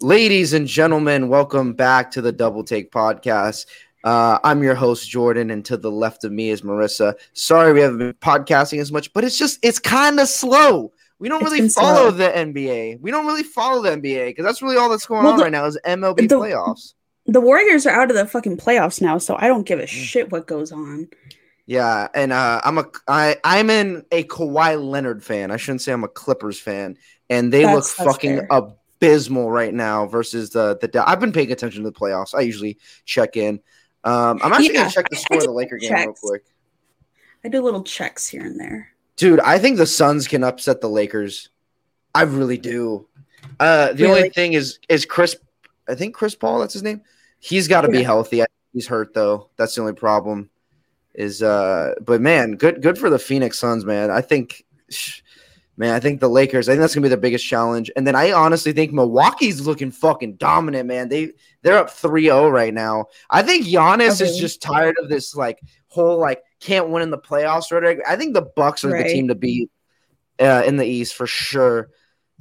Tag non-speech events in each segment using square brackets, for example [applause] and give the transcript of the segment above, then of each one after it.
Ladies and gentlemen, welcome back to the Double Take Podcast. Uh, I'm your host, Jordan, and to the left of me is Marissa. Sorry we haven't been podcasting as much, but it's just, it's kind of slow. We don't It's really follow slow. the NBA. We don't really follow the NBA because that's really all that's going Well, on the- right now is MLB the- playoffs. The Warriors are out of the fucking playoffs now, so I don't Mm. give a shit what goes on. Yeah, and uh, I'm a I I'm in a Kawhi Leonard fan. I shouldn't say I'm a Clippers fan, and they That's- look fucking fair. Abysmal right now versus the the. I've been paying attention to the playoffs. I usually check in. Um, I'm actually Yeah, gonna check the score of the Laker game real quick, I do little checks here and there. dude. I think the Suns can upset the Lakers. I really do. Uh, the only thing is is Chris. I think Chris Paul. That's his name. He's got to be healthy. I- He's hurt though. That's the only problem. Is uh, but man, good good for the Phoenix Suns, man. I think, man, I think the Lakers. I think that's gonna be the biggest challenge. And then I honestly think Milwaukee's looking fucking dominant, man. They they're up 3-0 right now. I think Giannis is just tired of this like whole like can't win in the playoffs rhetoric. I think the Bucks are Right. the team to beat uh, in the East for sure.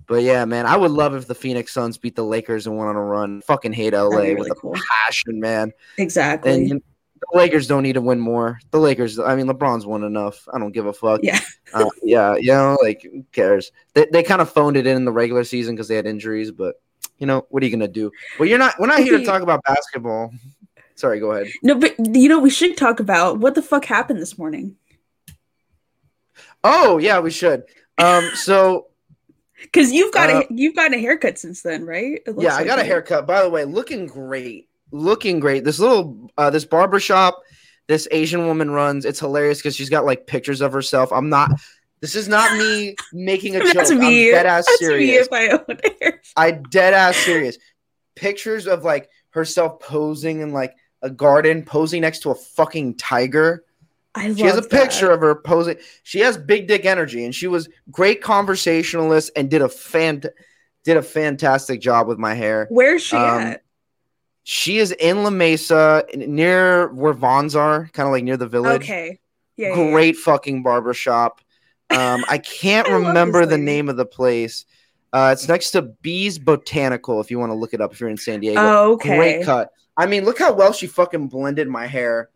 But yeah, man, I would love if the Phoenix Suns beat the Lakers and went on a run. Fucking hate LA That'd with really a cool. passion, man. Exactly. And the Lakers don't need to win more. The Lakers, I mean, LeBron's won enough. I don't give a fuck. yeah. [laughs] Uh, yeah, you know, like who cares? They, they kind of phoned it in in the regular season because they had injuries, but you know, what are you gonna do? Well, you're not. We're not here to talk about basketball. Sorry, go ahead. No, but you know, we should talk about what the fuck happened this morning. Oh yeah, we should. Um, so [laughs] Because you've got Uh, a you've gotten a haircut since then, right? Yeah, I like got a haircut. By the way, looking great, looking great. This little uh, this barber shop, this Asian woman runs. It's hilarious because she's got like pictures of herself. I'm not. This is not me making a [laughs] joke. That's I'm me. dead ass That's me serious. if I own hair. I dead ass serious. Pictures of like herself posing in like a garden, posing next to a fucking tiger. I She has a picture that. of her posing. She has big dick energy, and she was great conversationalist and did a fan did a fantastic job with my hair. Where's she Um, at? She is in La Mesa, near where Vons are, kind of like near the village. Okay. Yeah. yeah, yeah. Great fucking barbershop. Um, I can't [laughs] I remember the name of the place. Uh, it's next to Bees Botanical. If you want to look it up, if you're in San Diego. Oh, okay. Great cut. I mean, look how well she fucking blended my hair.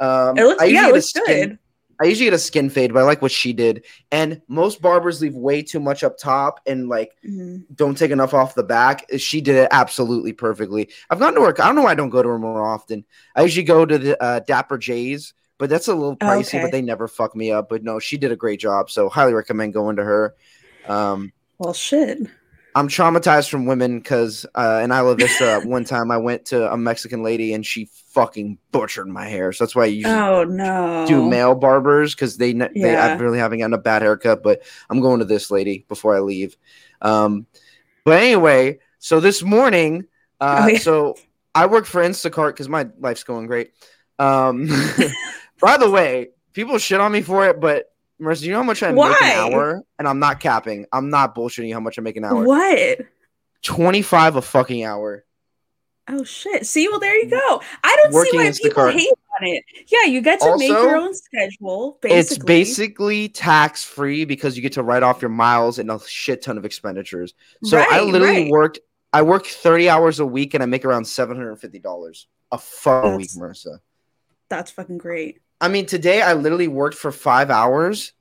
Um, It looks, I yeah, it looks skin- good. I usually get a skin fade, but I like what she did. And most barbers leave way too much up top and like Mhm. don't take enough off the back. She did it absolutely perfectly. I've gone to her. I don't know why I don't go to her more often. I usually go to the uh, Dapper Jays, but that's a little Oh, pricey. okay. But they never fuck me up. But no, she did a great job. So highly recommend going to her. Um, Well, shit. I'm traumatized from women because uh, in Isla Vista, [laughs] one time I went to a Mexican lady and she fucking butchered my hair. So that's why I usually Oh no. do male barbers because they, they I really haven't gotten a bad haircut. But I'm going to this lady before I leave. Um, but anyway, so this morning, uh, Oh, yeah. so I work for Instacart because my life's going great. Um, [laughs] by the way, people shit on me for it, but Marissa, you know how much I make an hour? And I'm not capping. I'm not bullshitting you how much I make an hour. What? 25 a fucking hour. Oh shit. See, well, there you go. I don't Working see why people Instacart. hate on it. Yeah, you get to make your own schedule. Basically. It's basically tax free because you get to write off your miles and a shit ton of expenditures. So I literally right. worked. I work 30 hours a week and I make around $750 a fucking week, Marissa. That's fucking great. I mean, today I literally worked for five hours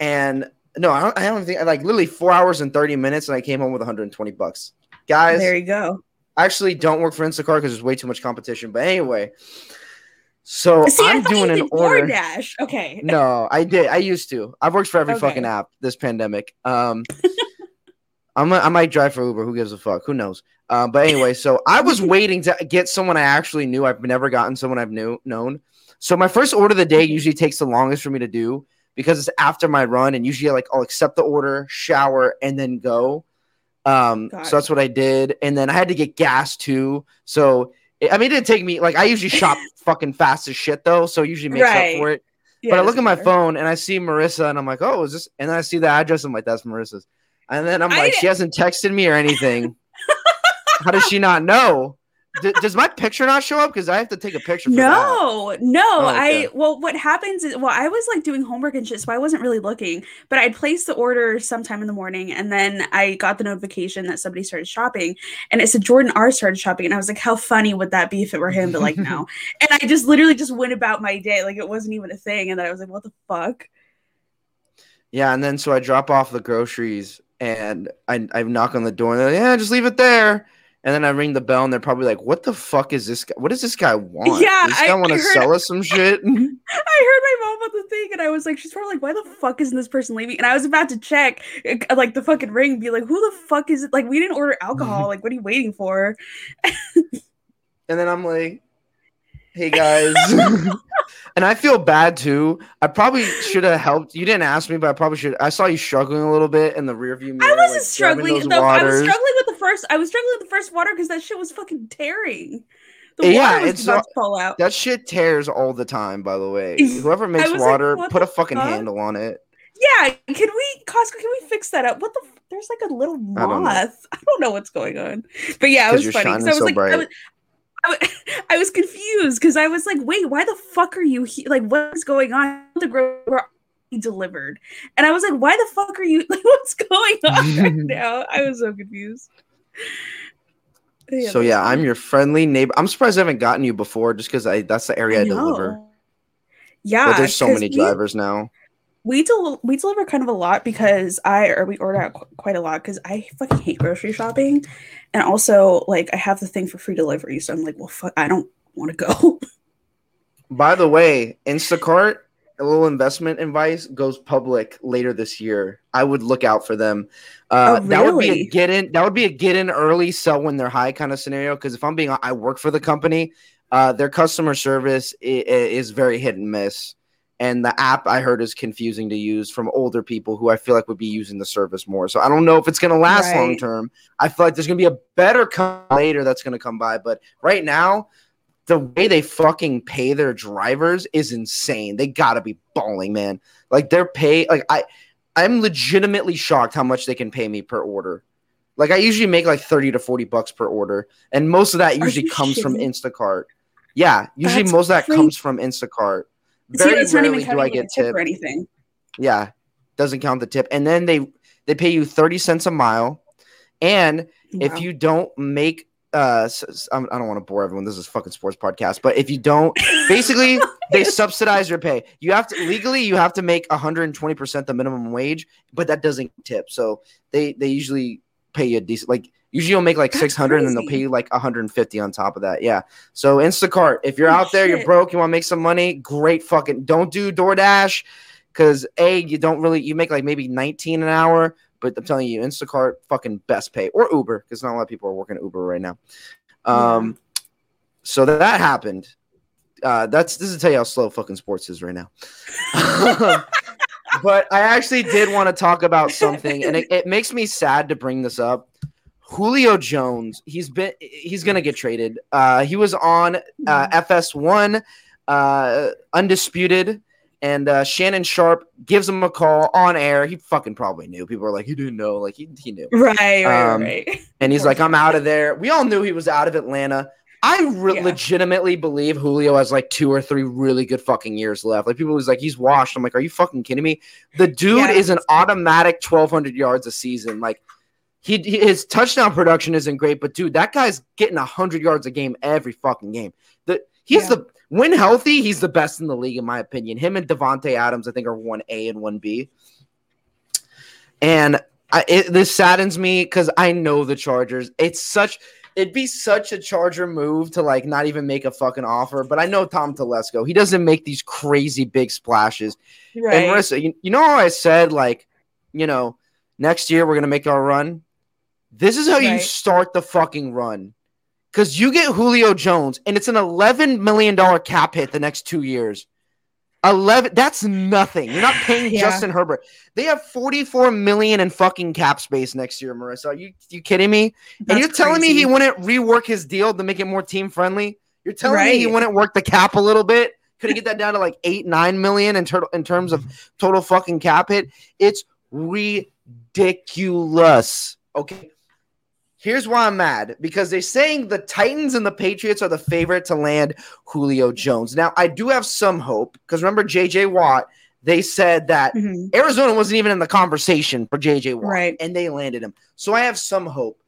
and no, I don't, I don't think like literally four hours and 30 minutes and I came home with 120 bucks. Guys, there you go. I actually don't work for Instacart because there's way too much competition. But anyway, so See, I'm doing an order. DoorDash. Okay. No, I did. I used to. I've worked for every Okay. fucking app this pandemic. Um, [laughs] I'm a, I might drive for Uber. Who gives a fuck? Who knows? Uh, but anyway, so I was [laughs] waiting to get someone I actually knew. I've never gotten someone I've knew known. So my first order of the day usually takes the longest for me to do because it's after my run, and usually like I'll accept the order, shower, and then go. Um, Got so that's what I did, and then I had to get gas too. So I mean, it didn't take me like I usually shop [laughs] fucking fast as shit though, so it usually makes Right. up for it Yeah, but I look at my phone and I see Marissa and I'm like, oh, is this? And then I see the address. I'm like, that's Marissa's. And then I'm I like, she hasn't texted me or anything. [laughs] How does she not know? D- does my picture not show up? Because I have to take a picture. For that. No, no. Oh, okay. I well, what happens is well, I was like doing homework and shit, so I wasn't really looking. But I'd placed the order sometime in the morning, and then I got the notification that somebody started shopping, and it said Jordan R started shopping, and I was like, how funny would that be if it were him? But like, no. [laughs] And I just literally just went about my day like it wasn't even a thing, and then I was like, what the fuck? Yeah, and then so I drop off the groceries and I I knock on the door and they're like, yeah, just leave it there. And then I ring the bell and they're probably like, "What the fuck is this guy? What does this guy want? Yeah, does this guy want to sell us some shit?" [laughs] I heard my mom on the thing, and I was like, she's probably like, why the fuck isn't this person leaving? And I was about to check, uh, like the fucking ring, be like, who the fuck is it? Like, we didn't order alcohol. Like, what are you waiting for? [laughs] And then I'm like, "Hey guys," [laughs] and I feel bad too. I probably should have helped. You didn't ask me, but I probably should. I saw you struggling a little bit in the rearview mirror. I wasn't like, struggling. though. I was struggling with the first. I was struggling with the first water because that shit was fucking tearing. The Yeah, water was it's about to fall out. That shit tears all the time. By the way, [laughs] whoever makes was like, water, put a fucking fuck? handle on it. Yeah, can we, Costco? Can we fix that up? What the? F- There's like a little I don't know. moth. [laughs] I don't know what's going on. But yeah, it was funny. I was so like, I bright. was, I was, [laughs] I was confused because I was like, wait, why the fuck are you here? Like, what's going on? The grocery delivered, and I was like, why the fuck are you? Like, what's going on right now? I was so confused. So yeah, I'm your friendly neighbor. I'm surprised I haven't gotten you before, just because I that's the area I, deliver. Yeah, But there's so many we- drivers now. we del- we deliver kind of a lot because I or we order out qu- quite a lot because I fucking hate grocery shopping, and also like I have the thing for free delivery, so I'm like, well, fuck, I don't want to go. [laughs] By the way, Instacart, a little investment advice, goes public later this year. I would look out for them. Uh, Oh, That would be a get in. That would be a get in early, sell when they're high kind of scenario. Because if I'm being, I work for the company. Uh, their customer service i- i- is very hit and miss, and the app I heard is confusing to use from older people who I feel like would be using the service more. So I don't know if it's going to last Right. long term. I feel like there's going to be a better come later that's going to come by, but right now the way they fucking pay their drivers is insane. They gotta be balling, man. Like their pay, like I, I'm legitimately shocked how much they can pay me per order. Like I usually make like thirty to forty bucks per order, and most of that usually comes from? Instacart. Yeah, usually That's most of that crazy. comes from Instacart. Very even rarely do I get a tip tip. or anything. Yeah, doesn't count the tip, and then they they pay you thirty cents a mile, and if you don't make uh s- s- I'm- i don't want to bore everyone this is a fucking sports podcast but if you don't basically [laughs] they subsidize your pay. You have to legally you have to make 120% the minimum wage but that doesn't tip so they they usually pay you a decent like usually you'll make like That's 600 and then they'll pay you like 150 on top of that yeah. So instacart if you're Oh, out there you're broke you want to make some money great fucking don't do doordash because a you don't really you make like maybe 19 an hour but i'm telling you instacart fucking best pay or uber because not a lot of people are working uber right now. Um so that happened. Uh that's this is to tell you how slow fucking sports is right now. [laughs] But i actually did want to talk about something and it, it makes me sad to bring this up. Julio jones he's been he's gonna get traded. Uh he was on uh, FS1, uh, undisputed, and uh, Shannon Sharpe gives him a call on air. He fucking probably knew. People are like, he didn't know. Like he, he knew. right, right, Um, right. And he's like, I'm out of there. We all knew he was out of Atlanta. I re- Yeah. legitimately believe Julio has like two or three really good fucking years left. Like people was like, he's washed. I'm like, are you fucking kidding me? The dude Yeah. is an automatic 1,200 yards a season. Like he, he- his touchdown production isn't great, but dude, that guy's getting 100 yards a game every fucking game. He's Yeah. the when healthy, he's the best in the league in my opinion. Him and Davante Adams, I think, are one A and one B. And I, it, this saddens me because I know the Chargers. It's such it'd be such a Charger move to like not even make a fucking offer. But I know Tom Telesco. He doesn't make these crazy big splashes. right. And Marissa, you, you know how I said like, you know, next year we're gonna make our run. This is how you start the fucking run. Because you get Julio Jones, and it's an eleven million dollar cap hit the next two years. Eleven. That's nothing. You're not paying [sighs] Yeah. Justin Herbert. They have forty four million in fucking cap space next year, Marissa. Are you you kidding me? and you're telling me he wouldn't rework his deal to make it more team friendly? You're telling me he wouldn't work the cap a little bit? Could he get that down to like eight, nine million in total in terms of total fucking cap hit? It's ridiculous. Okay. Here's why I'm mad because they're saying the Titans and the Patriots are the favorite to land Julio Jones. Now, I do have some hope because remember JJ Watt, they said that Mhm. Arizona wasn't even in the conversation for JJ Watt, Right. and they landed him. So I have some hope.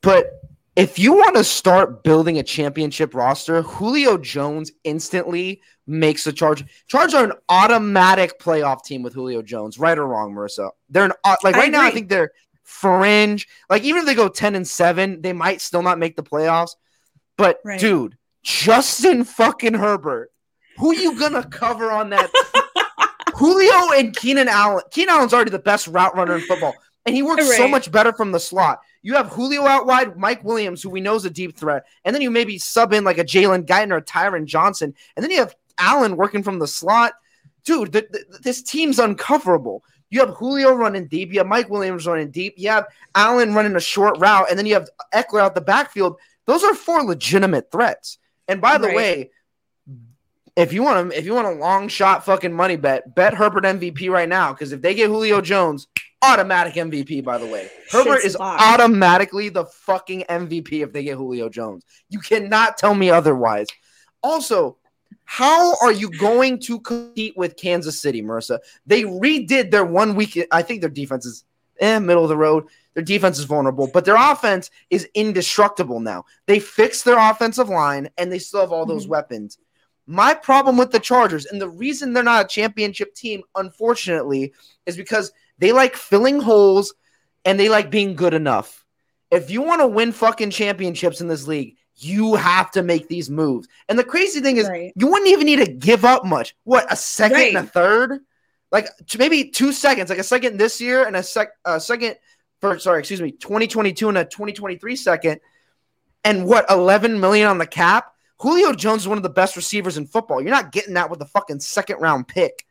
But if you want to start building a championship roster, Julio Jones instantly makes the charge. Charge are an automatic playoff team with Julio Jones, right or wrong, Marissa. They're an like right now. I think they're fringe. Like even if they go ten and seven, they might still not make the playoffs. But Right. dude, Justin fucking Herbert, who you gonna cover on that? [laughs] Julio and Keenan Allen. Keenan Allen's already the best route runner in football, and he works so much better from the slot. You have Julio out wide, Mike Williams, who we know is a deep threat, and then you maybe sub in like a Jalen Guyton or a Tyron Johnson, and then you have Allen working from the slot. Dude, th- th- this team's uncoverable. You have Julio running deep, you have Mike Williams running deep, you have Allen running a short route, and then you have Ekeler out the backfield. Those are four legitimate threats. And by the Right. way, if you want to, if you want a long shot fucking money bet, bet Herbert MVP right now because if they get Julio Jones, automatic MVP. By the way, Herbert Shit's is automatically the fucking MVP if they get Julio Jones. You cannot tell me otherwise. Also, how are you going to compete with Kansas City, Marissa? They redid their one week. I think their defense is eh, middle of the road. Their defense is vulnerable, but their offense is indestructible now. They fixed their offensive line and they still have all those Mhm. weapons. My problem with the Chargers, and the reason they're not a championship team, unfortunately, is because they like filling holes and they like being good enough. If you want to win fucking championships in this league, you have to make these moves. And the crazy thing is, Right. you wouldn't even need to give up much. What, a second and a third? Like maybe two seconds, like a second this year and a sec a second for sorry, excuse me, 2022 and a 2023 second. And what, 11 million on the cap? Julio Jones is one of the best receivers in football. You're not getting that with a fucking second round pick.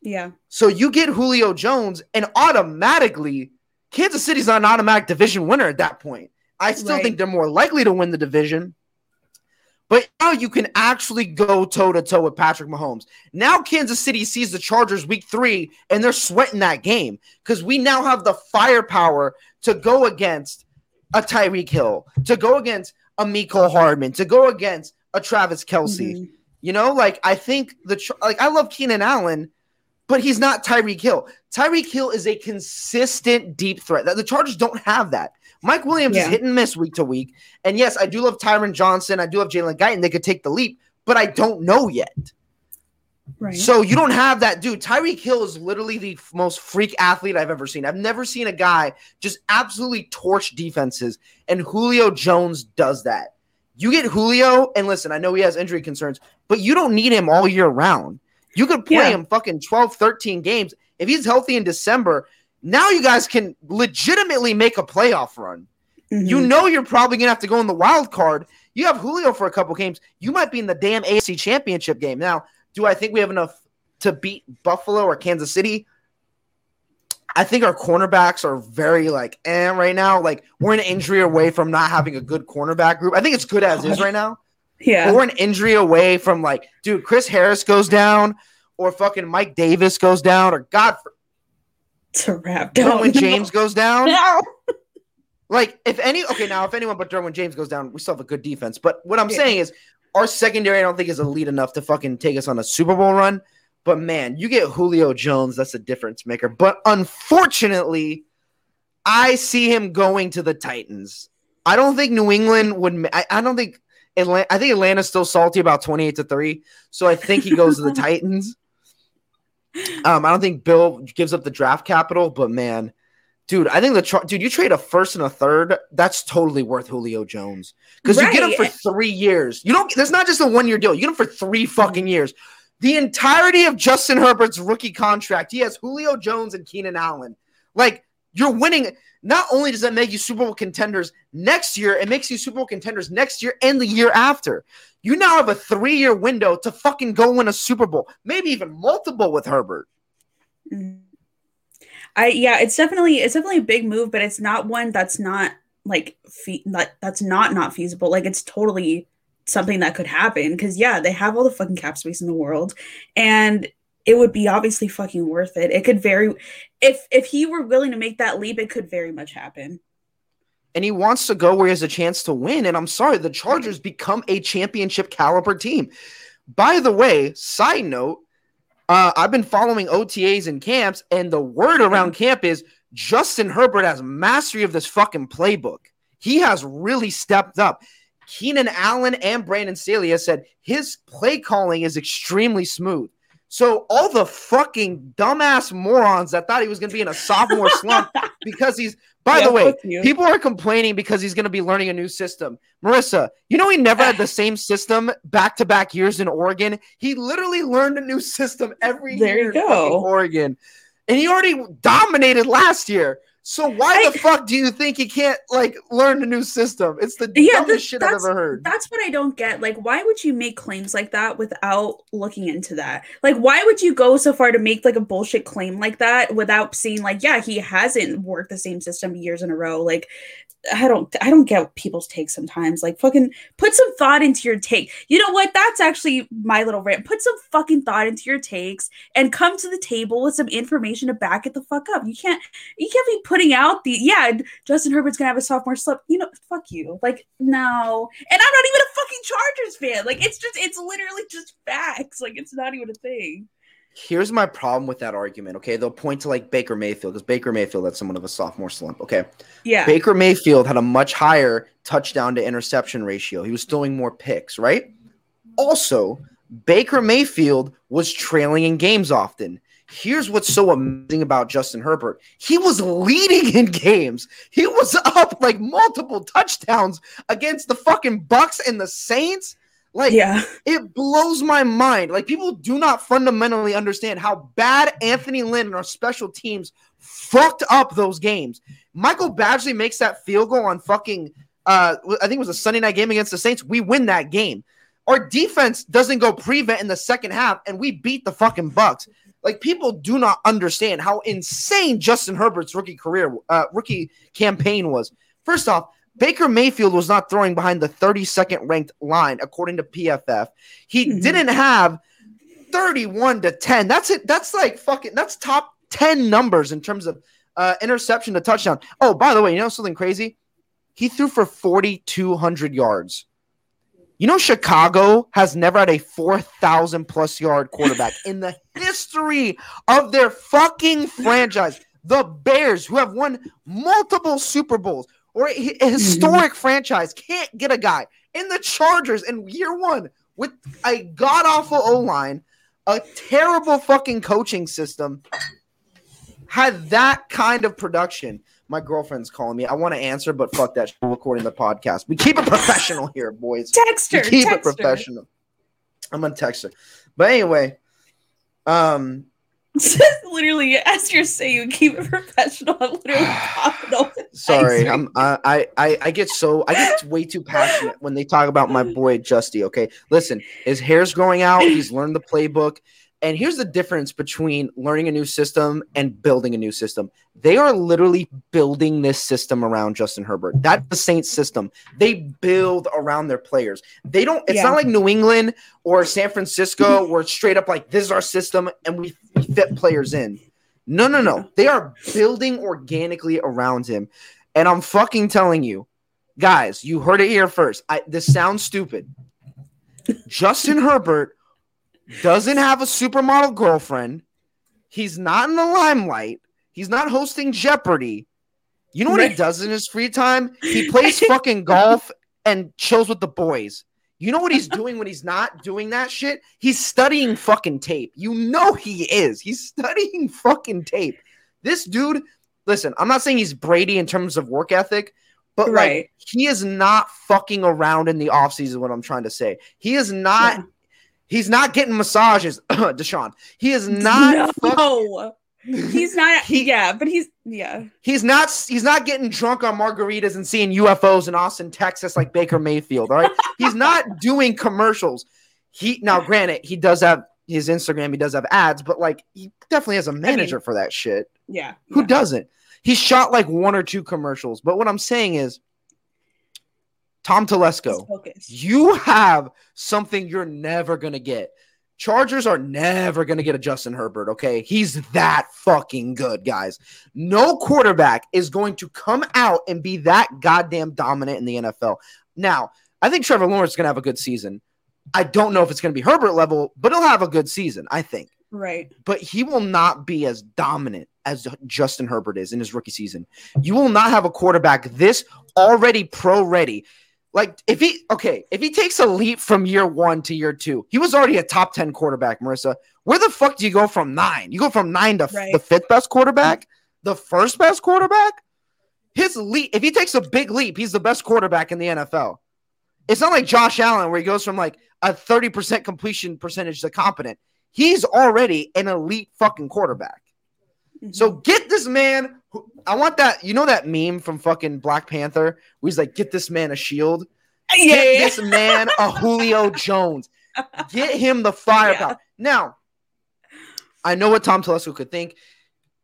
Yeah. So you get Julio Jones, and automatically, Kansas City's not an automatic division winner at that point. I still Right. think they're more likely to win the division. But now you can actually go toe to toe with Patrick Mahomes. Now Kansas City sees the Chargers week three, and they're sweating that game because we now have the firepower to go against a Tyreek Hill, to go against a Mecole Hardman, to go against a Travis Kelce. Mhm. You know, like I think the like I love Keenan Allen, but he's not Tyreek Hill. Tyreek Hill is a consistent deep threat. The Chargers don't have that. Mike Williams is hit and miss week to week. And yes, I do love Tyron Johnson. I do love Jalen Guyton. They could take the leap, but I don't know yet. Right. So you don't have that dude. Tyreek Hill is literally the most freak athlete I've ever seen. I've never seen a guy just absolutely torch defenses, and Julio Jones does that. You get Julio, and listen, I know he has injury concerns, but you don't need him all year round. You could play Yeah. him fucking 12, 13 games. If he's healthy in December, now you guys can legitimately make a playoff run. You Mhm. know you're probably gonna have to go in the wild card. You have Julio for a couple games. You might be in the damn AFC championship game. Now, do I think we have enough to beat Buffalo or Kansas City? I think our cornerbacks are very like eh right now. Like we're an injury away from not having a good cornerback group. I think it's good as is right now. yeah. But we're an injury away from like, dude, Chris Harris goes down, or fucking Mike Davis goes down, or God, to wrap down. Derwin James goes down. [laughs] No. Like, if any, okay, now if anyone but Derwin James goes down, we still have a good defense. But what I'm Yeah. saying is, our secondary, I don't think is elite enough to fucking take us on a Super Bowl run. But man, you get Julio Jones, that's a difference maker. But unfortunately, I see him going to the Titans. I don't think New England would. I, I don't think Atlanta. I think Atlanta's still salty about twenty-eight to three. So I think he goes to the [laughs] Titans. Um, I don't think Bill gives up the draft capital, but man, dude, I think the Char- dude you trade a first and a third. That's totally worth Julio Jones because you get him for three years. You don't. There's not just a one-year deal. You get him for three fucking years. The entirety of Justin Herbert's rookie contract, he has Julio Jones and Keenan Allen. Like you're winning. Not only does that make you Super Bowl contenders next year, it makes you Super Bowl contenders next year and the year after. You now have a three year window to fucking go win a Super Bowl, maybe even multiple with Herbert. Mhm. I yeah, it's definitely it's definitely a big move, but it's not one that's not like fe- that that's not not feasible. Like it's totally something that could happen because yeah, they have all the fucking cap space in the world, and it would be obviously fucking worth it. It could very if if he were willing to make that leap, it could very much happen. And he wants to go where he has a chance to win. And I'm sorry, the Chargers become a championship caliber team. By the way, side note, uh, I've been following OTAs and camps, and the word around [laughs] camp is Justin Herbert has mastery of this fucking playbook. He has really stepped up. Keenan Allen and Brandon has said his play calling is extremely smooth. So all the fucking dumbass morons that thought he was going to be in a sophomore slump [laughs] because he's by yeah, the way, people are complaining because he's going to be learning a new system. Marissa, you know he never had the [sighs] same system back to back years in Oregon. He literally learned a new system every there year in Oregon. And he already dominated last year. So why I, the fuck do you think he can't like learn a new system? It's the yeah, dumbest shit I've ever heard. That's what I don't get. Like, why would you make claims like that without looking into that? Like, why would you go so far to make like a bullshit claim like that without seeing like, yeah, he hasn't worked the same system years in a row. Like, I don't I don't get people's takes sometimes. Like fucking put some thought into your take. You know what? That's actually my little rant. Put some fucking thought into your takes and come to the table with some information to back it the fuck up. You can't you can't be putting out the yeah, Justin Herbert's gonna have a sophomore slip. You know, fuck you. Like, no. And I'm not even a fucking Chargers fan. Like it's just it's literally just facts. Like it's not even a thing. Here's my problem with that argument. Okay, they'll point to like Baker Mayfield because Baker Mayfield had somewhat of a sophomore slump. Okay, yeah. Baker Mayfield had a much higher touchdown to interception ratio. He was throwing more picks, right? Also, Baker Mayfield was trailing in games often. Here's what's so amazing about Justin Herbert. He was leading in games. He was up like multiple touchdowns against the fucking Bucks and the Saints like, yeah. it blows my mind. Like, people do not fundamentally understand how bad Anthony Lynn and our special teams fucked up those games. Michael Badgley makes that field goal on fucking, uh, I think it was a Sunday night game against the Saints. We win that game. Our defense doesn't go prevent in the second half, and we beat the fucking Bucks. Like people do not understand how insane Justin Herbert's rookie career, uh, rookie campaign was. First off, Baker Mayfield was not throwing behind the 32nd ranked line according to PFF. He mm-hmm. didn't have 31 to 10. That's it. That's like fucking that's top 10 numbers in terms of uh, interception to touchdown. Oh, by the way, you know something crazy? He threw for 4200 yards. You know Chicago has never had a 4000 plus yard quarterback [laughs] in the history of their fucking franchise. The Bears, who have won multiple Super Bowls, or a, a historic mm-hmm. franchise can't get a guy in the Chargers in year one with a god awful O line, a terrible fucking coaching system, had that kind of production. My girlfriend's calling me. I want to answer, but fuck that. We're recording the podcast. We keep it professional here, boys. Text her. We keep text it professional. Her. I'm gonna text her. But anyway, um, [laughs] literally, as you're saying, you keep it professional. I'm literally [sighs] popping Sorry, [laughs] I'm I, I I get so I get way too passionate when they talk about my boy Justy. Okay, listen, his hair's growing out. He's learned the playbook. And here's the difference between learning a new system and building a new system. They are literally building this system around Justin Herbert. That's the Saints system. They build around their players. They don't, it's yeah. not like New England or San Francisco [laughs] where it's straight up like, this is our system and we, we fit players in. No, no, no. They are building organically around him. And I'm fucking telling you, guys, you heard it here first. I, this sounds stupid. Justin Herbert doesn't have a supermodel girlfriend. He's not in the limelight. He's not hosting Jeopardy. You know what he does in his free time? He [laughs] plays fucking golf and chills with the boys. You know what he's doing when he's not doing that shit? He's studying fucking tape. You know he is. He's studying fucking tape. This dude, listen, I'm not saying he's Brady in terms of work ethic, but right. like he is not fucking around in the offseason, what I'm trying to say. He is not yeah. He's not getting massages, [clears throat] Deshaun. He is not. No, he's not. [laughs] He, yeah, but he's yeah. He's not. He's not getting drunk on margaritas and seeing UFOs in Austin, Texas, like Baker Mayfield. All right, [laughs] he's not doing commercials. He now, granted, he does have his Instagram. He does have ads, but like he definitely has a manager I mean, for that shit. Yeah. Who yeah. doesn't? He shot like one or two commercials. But what I'm saying is Tom Telesco, you have something you're never going to get. Chargers are never going to get a Justin Herbert, okay? He's that fucking good, guys. No quarterback is going to come out and be that goddamn dominant in the NFL. Now, I think Trevor Lawrence is going to have a good season. I don't know if it's going to be Herbert level, but he'll have a good season, I think. Right. But he will not be as dominant as Justin Herbert is in his rookie season. You will not have a quarterback this already pro ready. Like if he okay, if he takes a leap from year one to year two, he was already a top 10 quarterback, Marissa. Where the fuck do you go from nine? You go from nine to Right. the fifth best quarterback, the first best quarterback. His leap, if he takes a big leap, he's the best quarterback in the NFL. It's not like Josh Allen where he goes from like a 30% completion percentage to competent. He's already an elite fucking quarterback. Mhm. So get this man. who- I want that. You know that meme from fucking Black Panther where he's like, "Get this man a shield. yeah, Get yeah, this man a [laughs] Julio Jones. Get him the [laughs] firepower." Now, I know what Tom Telesco could think.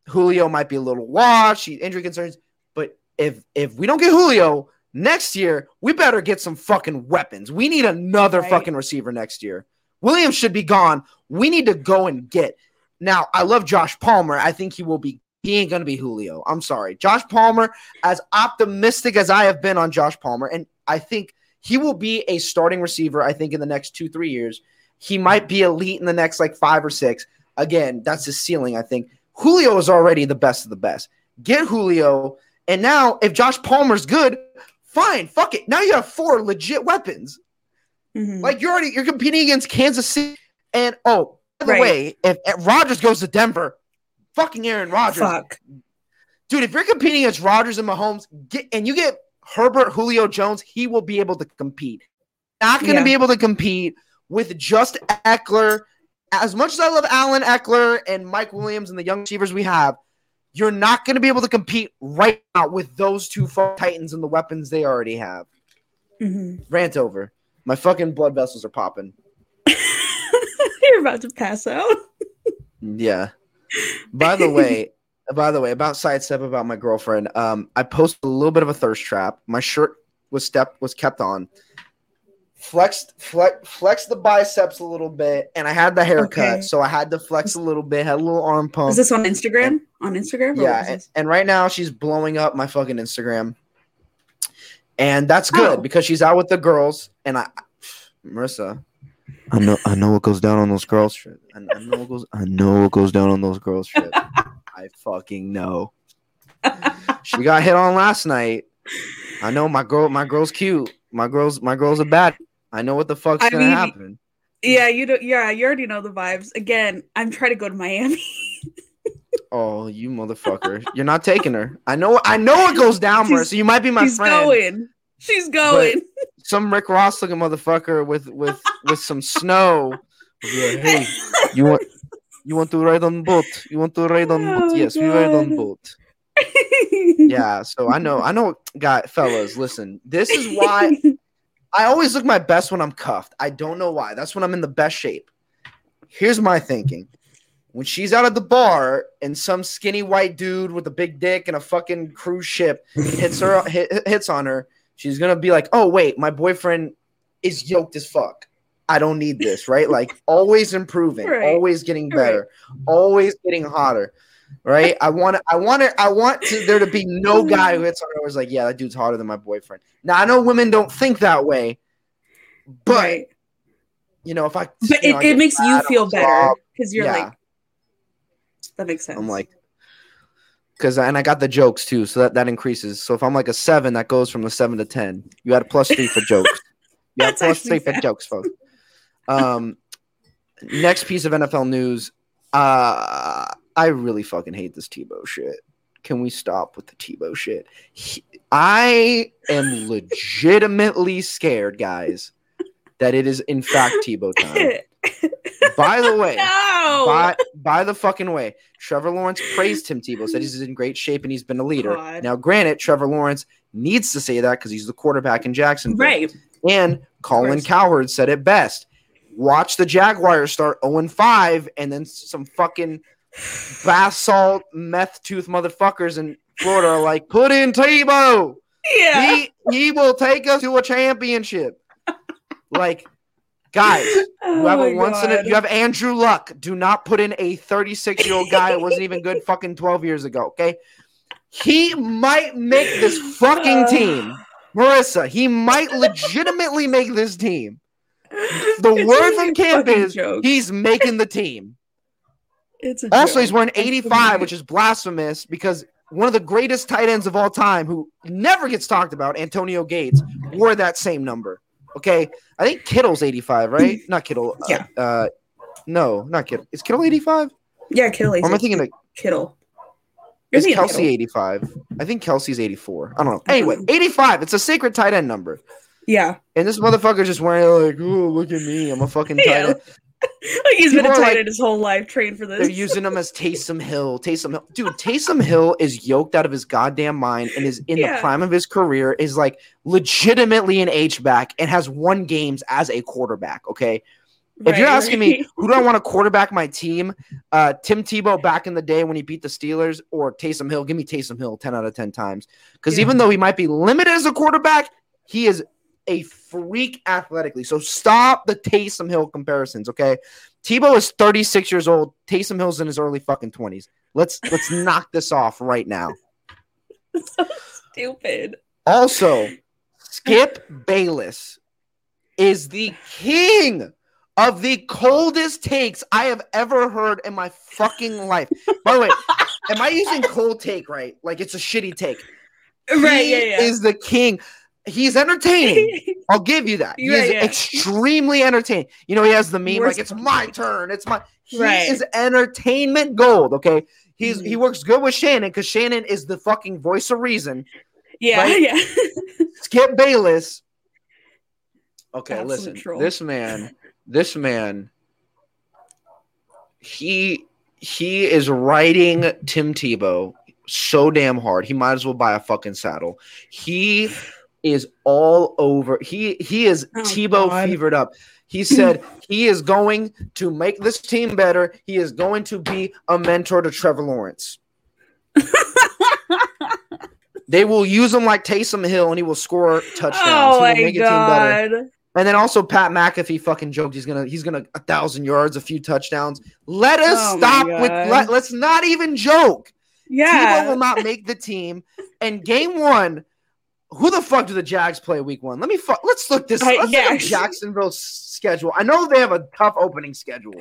Julio might be a little washed. He injury concerns, but if if we don't get Julio next year, we better get some fucking weapons. We need another Right. fucking receiver next year. Williams should be gone. We need to go and get. Now, I love Josh Palmer. I think he will be. He ain't gonna be Julio. I'm sorry, Josh Palmer. As optimistic as I have been on Josh Palmer, and I think he will be a starting receiver. I think in the next two three years, he might be elite in the next like five or six. Again, that's his ceiling. I think Julio is already the best of the best. Get Julio, and now if Josh Palmer's good, fine, fuck it. Now you have four legit weapons. Mhm. Like you're already you're competing against Kansas City, and oh, the Right. way, if, if Rodgers goes to Denver, fucking Aaron Rodgers, fuck. dude. If you're competing against Rodgers and Mahomes, get and you get Herbert, Julio Jones, he will be able to compete. Not going to Yeah. be able to compete with just Ekeler. As much as I love Allen Ekeler and Mike Williams and the young receivers we have, you're not going to be able to compete right now with those two titans and the weapons they already have. Mhm. Rant over. My fucking blood vessels are popping. [laughs] [laughs] You're about to pass out. Yeah. By the way, by the way, about sidestep about my girlfriend. Um, I posted a little bit of a thirst trap. My shirt was step was kept on. Flexed flex flexed the biceps a little bit, and I had the haircut, Okay. so I had to flex a little bit, had a little arm pump. Is this on Instagram? On Instagram? yeah, and, and right now she's blowing up my fucking Instagram. And that's good Oh. because she's out with the girls, and I Marissa. I know I know what goes down on those girls trip. I, I know what goes I know what goes down on those girls trip. [laughs] I fucking know. She got hit on last night. I know my girl my girl's cute. My girl's my girl's a bad. I know what the fuck's I gonna mean, happen. Yeah, you don't. Yeah, you already know the vibes. Again, I'm trying to go to Miami. [laughs] Oh, you motherfucker. You're not taking her. I know I know what goes down, She's- Marissa. You might be my She's friend. She's going. She's going. Some Rick Ross looking motherfucker with with with some snow. like, hey, you want you want to ride on boat? You want to ride on boat? Oh, Yes, we ride on boat. Yeah, so I know I know guy fellas, listen. This is why I always look my best when I'm cuffed. I don't know why. That's when I'm in the best shape. Here's my thinking. When she's out at the bar and some skinny white dude with a big dick and a fucking cruise ship hits her hit, hits on her, she's gonna be like, "Oh wait, my boyfriend is yoked as fuck. I don't need this." Right? [laughs] Like always improving, Right. always getting Right. better, always getting hotter. Right? I want to, I want it. I want to, there to be no [laughs] guy who hits on her who's like, "Yeah, that dude's hotter than my boyfriend." Now I know women don't think that way, but right. you know if I But it, know, I it makes you feel better because you're yeah. like, that makes sense. I'm like, because and I got the jokes too, so that that increases. So if I'm like a seven, that goes from a seven to ten. You had a plus three for jokes. [laughs] You had plus three for jokes, folks. Um, next piece of NFL news. Uh, I really fucking hate this Tebow shit. Can we stop with the Tebow shit? He- I am [laughs] legitimately scared, guys, that it is in fact Tebow time. [laughs] By the [laughs] way, no. by, by the fucking way, Trevor Lawrence praised Tim Tebow, said he's in great shape and he's been a leader. God. Now, granted, Trevor Lawrence needs to say that because he's the quarterback in Jacksonville. right. And Colin. Cowherd said it best. Watch the Jaguars start 0 5 and then some fucking bath salt meth tooth motherfuckers in Florida are like, put in Tebow. Yeah. He he will take us to a championship. like Guys, [laughs] oh you Oh have a once in a, you have Andrew Luck. Do not put in a 36 year old [laughs] guy that wasn't even good fucking 12 years ago. Okay, he might make this fucking [sighs] team, Marissa. He might legitimately make this team. [laughs] The It's word from camp is joke. he's making the team. It's Also, joke. he's wearing 85, which is blasphemous because one of the greatest tight ends of all time, who never gets talked about, Antonio Gates, wore that same number. Okay, I think Kittle's 85, right? Not Kittle. uh, Yeah. Uh, no, not Kittle. Is Kittle 85? Yeah, Kittle. Or am I thinking of Kittle? You're is Kelce Kittle. 85? I think Kelce's 84. I don't know. Anyway, 85. It's a sacred tight end number. Yeah, And this motherfucker's just wearing like, oh, look at me. I'm a fucking [laughs] tight Yeah. end. Like he's been a tight like- end his whole life, trained for this. They're using him as [laughs] Taysom Hill. Taysom Hill, dude. Taysom Hill is yoked out of his goddamn mind and is in Yeah. the prime of his career. Is like legitimately an H back and has won games as a quarterback. Okay, if you're Right, asking me who do I [laughs] want to quarterback my team, uh, Tim Tebow back in the day when he beat the Steelers or Taysom Hill, give me Taysom Hill ten out of ten times. Because Yeah. even though he might be limited as a quarterback, he is a freak athletically. So stop the Taysom Hill comparisons. Okay, Tebow is 36 years old. Taysom Hill's in his early fucking 20s. Let's let's [laughs] knock this off right now. so stupid. Also, [laughs] Skip Bayless is the king of the coldest takes I have ever heard in my fucking life. By the way, am I using cold take right? Like it's a shitty take. Right, He yeah, yeah. is the king. He's entertaining. [laughs] I'll give you that. He Yeah, is yeah. extremely entertaining. You know, he has the meme like it's my [laughs] turn. It's my he Right. is entertainment gold. Okay. He's Mhm. he works good with Shannon because Shannon is the fucking voice of reason. yeah, Right? [laughs] yeah. Skip Bayless. Okay, Absolute listen. troll. This man, this man, he he is riding Tim Tebow so damn hard. He might as well buy a fucking saddle. He is all over. He he is Oh, Tebow God. fevered up. He said he is going to make this team better. He is going to be a mentor to Trevor Lawrence. [laughs] They will use him like Taysom Hill, and he will score touchdowns. oh my make a team better. god. And then also Pat McAfee fucking joked he's gonna he's gonna a thousand yards, a few touchdowns. Let us Oh stop with let, let's not even joke. Yeah, Tebow will not make the team. And game one, who the fuck do the Jags play week one? Let me fuck. Let's look this. Let's yeah, look [laughs] Jacksonville's schedule. I know they have a tough opening schedule.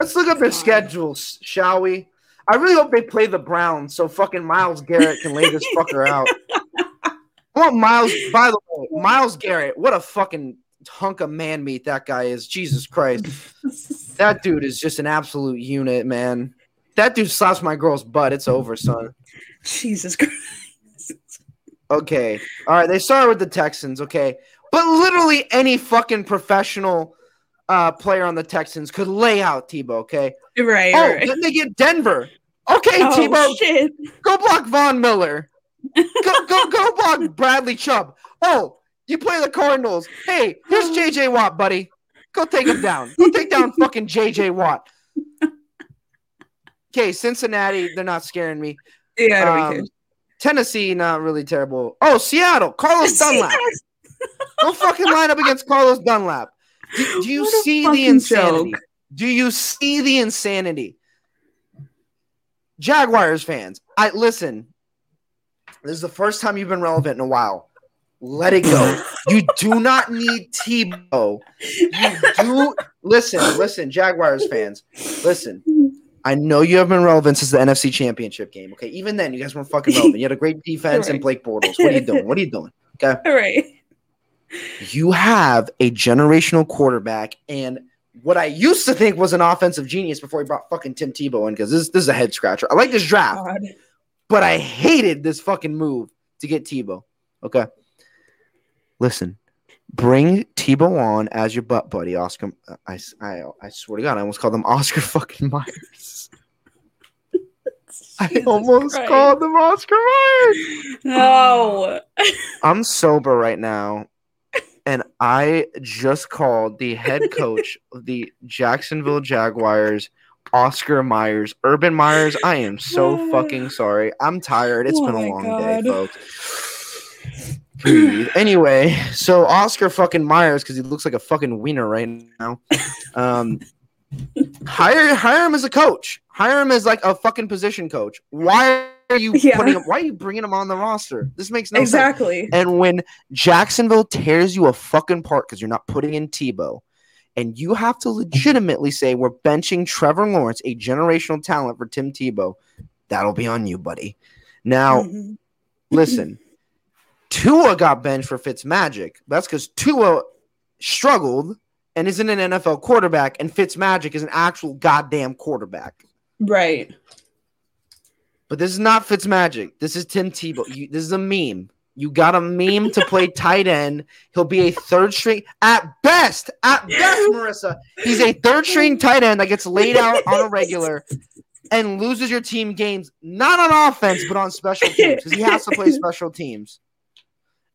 Let's look up their schedules, shall we? I really hope they play the Browns so fucking Myles Garrett can lay this fucker out. [laughs] I want Myles. By the way, Myles Garrett, what a fucking hunk of man meat that guy is. Jesus Christ, that dude is just an absolute unit, man. That dude slaps my girl's butt. It's over, son. Jesus Christ. Okay. All right. They started with the Texans. Okay. But literally any fucking professional uh, player on the Texans could lay out Tebow. Okay. Right, Oh, right. then they get Denver. Okay, Oh, Tebow, shit. go block Von Miller. [laughs] Go, go, go block Bradley Chubb. Oh, you play the Cardinals. Hey, here's JJ Watt, buddy. Go take him down. Go take down [laughs] fucking JJ Watt. Okay, Cincinnati, they're not scaring me. Yeah, I don't Um. Tennessee, not really terrible. Oh, Seattle, Carlos [laughs] Dunlap. Go fucking line up against Carlos Dunlap. Do, do you see the insanity? joke. Do you see the insanity? Jaguars fans, I listen. This is the first time you've been relevant in a while. Let it go. you do not need Tebow. You do listen, listen, Jaguars fans. Listen. I know you have been relevant since the NFC Championship game. Okay, even then, you guys weren't fucking relevant. You had a great [laughs] defense and Blake Bortles. What are you doing? What are you doing? Okay, all [laughs] right. you have a generational quarterback and what I used to think was an offensive genius before he brought fucking Tim Tebow in because this, this is a head scratcher. I like this draft, God. but I hated this fucking move to get Tebow. Okay. Listen, bring Tebow on as your butt buddy, Oscar. I, I, I swear to God, I almost called him [laughs] Oscar fucking Myers. [laughs] I almost Christ. called him Oscar Myers. No. [laughs] I'm sober right now, and I just called the head coach of the Jacksonville Jaguars, Oscar Myers. Urban Myers, I am so [sighs] fucking sorry. I'm tired. It's Oh been a long God. day, folks. Breathe. Anyway, [laughs] so Oscar fucking Myers, because he looks like a fucking wiener right now. Um, [laughs] hire hire him as a coach. Hire him as like a fucking position coach. Why are you Yeah. putting him? Why are you bringing him on the roster? This makes no sense. exactly. And when Jacksonville tears you a fucking part because you're not putting in Tebow, and you have to legitimately say we're benching Trevor Lawrence, a generational talent, for Tim Tebow, that'll be on you, buddy. Now, Mhm. listen, Tua got benched for Fitzmagic. That's because Tua struggled and isn't an NFL quarterback, and Fitzmagic is an actual goddamn quarterback. Right. But this is not Fitzmagic. This is Tim Tebow. You, this is a meme. You got a meme to play [laughs] tight end. He'll be a third string at best. At [laughs] best, Marissa. He's a third string tight end that gets laid out on a regular and loses your team games, not on offense, but on special teams because he has to play [laughs] special teams.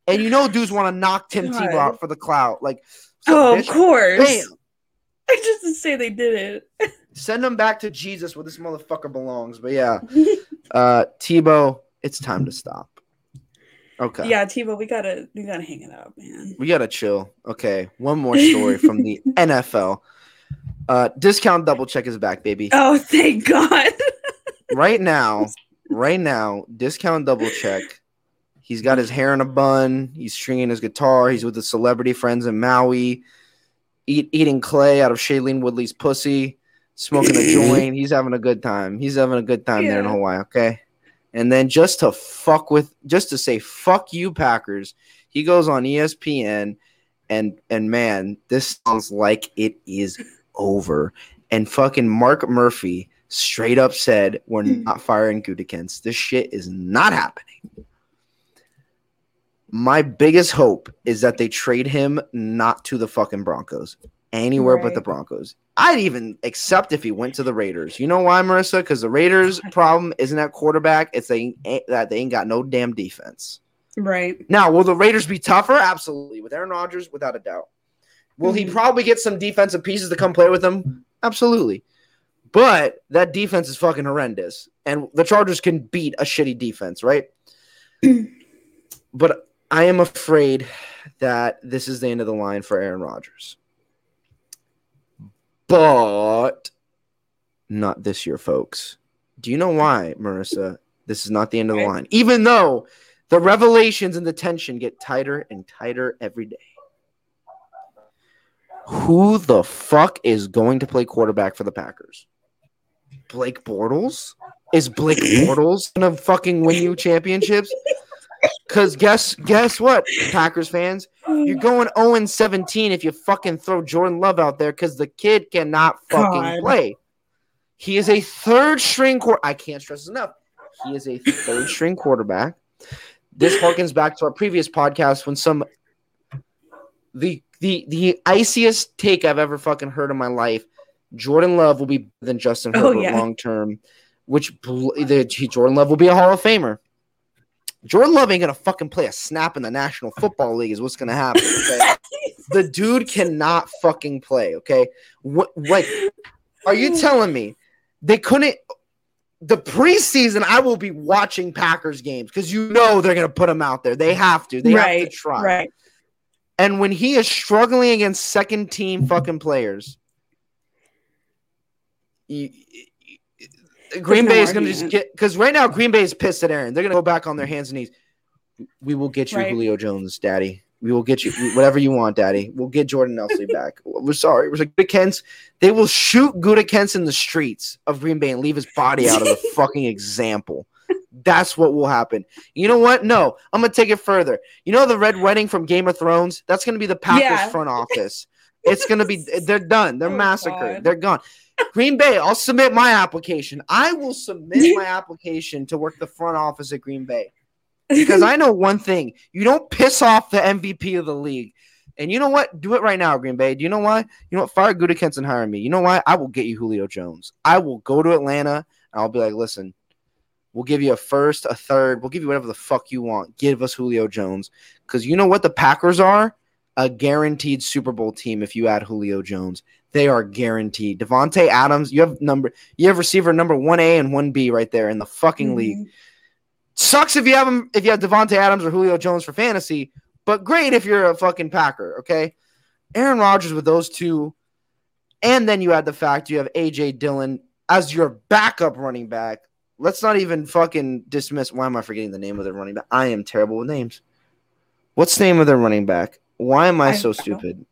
And you know, dudes want to knock Tim God. Tebow out for the clout. Like, Oh, of course. Bam. [laughs] I just to say they did it. [laughs] Send him back to Jesus where this motherfucker belongs. But yeah, [laughs] uh, Tebow, it's time to stop. Okay. Yeah, Tebow, we gotta we gotta hang it up, man. We gotta chill. Okay, one more story from the NFL. Uh, discount double check is back, baby. Oh, thank God. Right now, right now, discount double check. He's got his hair in a bun. He's stringing his guitar. He's with his celebrity friends in Maui, eat, eating clay out of Shailene Woodley's pussy, smoking a [clears throat] joint. He's having a good time. He's having a good time there in Hawaii. Okay, and then just to fuck with, just to say fuck you, Packers. He goes on ESPN, and and man, this sounds like it is over. And fucking Mark Murphy straight up said, "We're [clears throat] not firing Gutekunst. This shit is not happening." My biggest hope is that they trade him not to the fucking Broncos, anywhere but the Broncos. I'd even accept if he went to the Raiders. You know why, Marissa? Because the Raiders' [laughs] problem isn't at quarterback; it's they ain't, that they ain't got no damn defense. right. Now, will the Raiders be tougher? Absolutely. With Aaron Rodgers, without a doubt. Will he Mhm. probably get some defensive pieces to come play with him? Absolutely. But that defense is fucking horrendous. And the Chargers can beat a shitty defense, right? [clears throat] but I am afraid that this is the end of the line for Aaron Rodgers. But not this year, folks. Do you know why, Marissa? This is not the end of the line. Even though the revelations and the tension get tighter and tighter every day. Who the fuck is going to play quarterback for the Packers? Blake Bortles? Is Blake [laughs] Bortles gonna fucking win you championships? Cause guess guess what, Packers fans? You're going 0 17 if you fucking throw Jordan Love out there because the kid cannot fucking God. play. He is a third string quarter. I can't stress this enough. He is a third string quarterback. This harkens back to our previous podcast when some the the the iciest take I've ever fucking heard in my life. Jordan Love will be better than Justin Oh, Herbert yeah. long term, which bl- the, Jordan Love will be a Hall of Famer. Jordan Love ain't gonna fucking play a snap in the National Football League. Is what's gonna happen. Okay? [laughs] the dude cannot fucking play. Okay, what like are you telling me they couldn't? The preseason, I will be watching Packers games because you know they're gonna put him out there. They have to. They have to try. Right. And when he is struggling against second team fucking players, you- Green no Bay is going to just get because right now Green Bay is pissed at Aaron. They're going to go back on their hands and knees. We will get you Right. Julio Jones, Daddy. We will get you whatever you want, Daddy. We'll get Jordan Nelson [laughs] back. We're sorry. We're like Kents. They will shoot Kents in the streets of Green Bay and leave his body out as [laughs] a fucking example. That's what will happen. You know what? No, I'm gonna take it further. You know the Red Wedding from Game of Thrones? That's gonna be the Packers Yeah. front office. It's gonna be. They're done. They're [laughs] Oh, massacred. God. They're gone. Green Bay. I'll submit my application. I will submit [laughs] my application to work the front office at Green Bay because I know one thing: you don't piss off the MVP of the league. And you know what? Do it right now, Green Bay. Do you know why? You know what? Fire Gutekunst and hire me. You know why? I will get you Julio Jones. I will go to Atlanta and I'll be like, listen, we'll give you a first, a third. We'll give you whatever the fuck you want. Give us Julio Jones. Because you know what the Packers are? A guaranteed Super Bowl team if you add Julio Jones. They are guaranteed. Davante Adams, you have number you have receiver number 1A and 1B right there in the fucking league. Mhm. Sucks if you have them if you have Davante Adams or Julio Jones for fantasy, but great if you're a fucking Packer, okay? Aaron Rodgers with those two, and then you add the fact you have AJ Dillon as your backup running back. Let's not even fucking dismiss. Why am I forgetting the name of the running back? I am terrible with names. What's the name of their running back? Why am I, I- so stupid?